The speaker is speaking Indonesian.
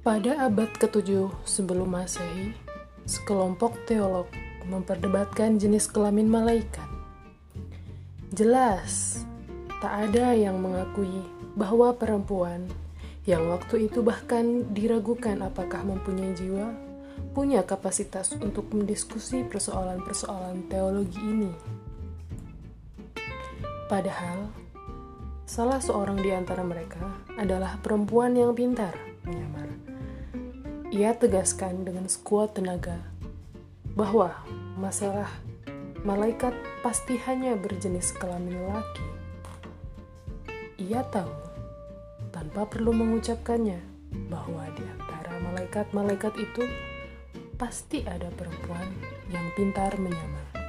Pada abad ke-7 sebelum Masehi, sekelompok teolog memperdebatkan jenis kelamin malaikat. Jelas, tak ada yang mengakui bahwa perempuan yang waktu itu bahkan diragukan apakah mempunyai jiwa, punya kapasitas untuk mendiskusi persoalan-persoalan teologi ini. Padahal, salah seorang di antara mereka adalah perempuan yang pintar. Ia tegaskan dengan sekuat tenaga bahwa masalah malaikat pasti hanya berjenis kelamin lelaki. Ia tahu tanpa perlu mengucapkannya bahwa di antara malaikat-malaikat itu pasti ada perempuan yang pintar menyamar.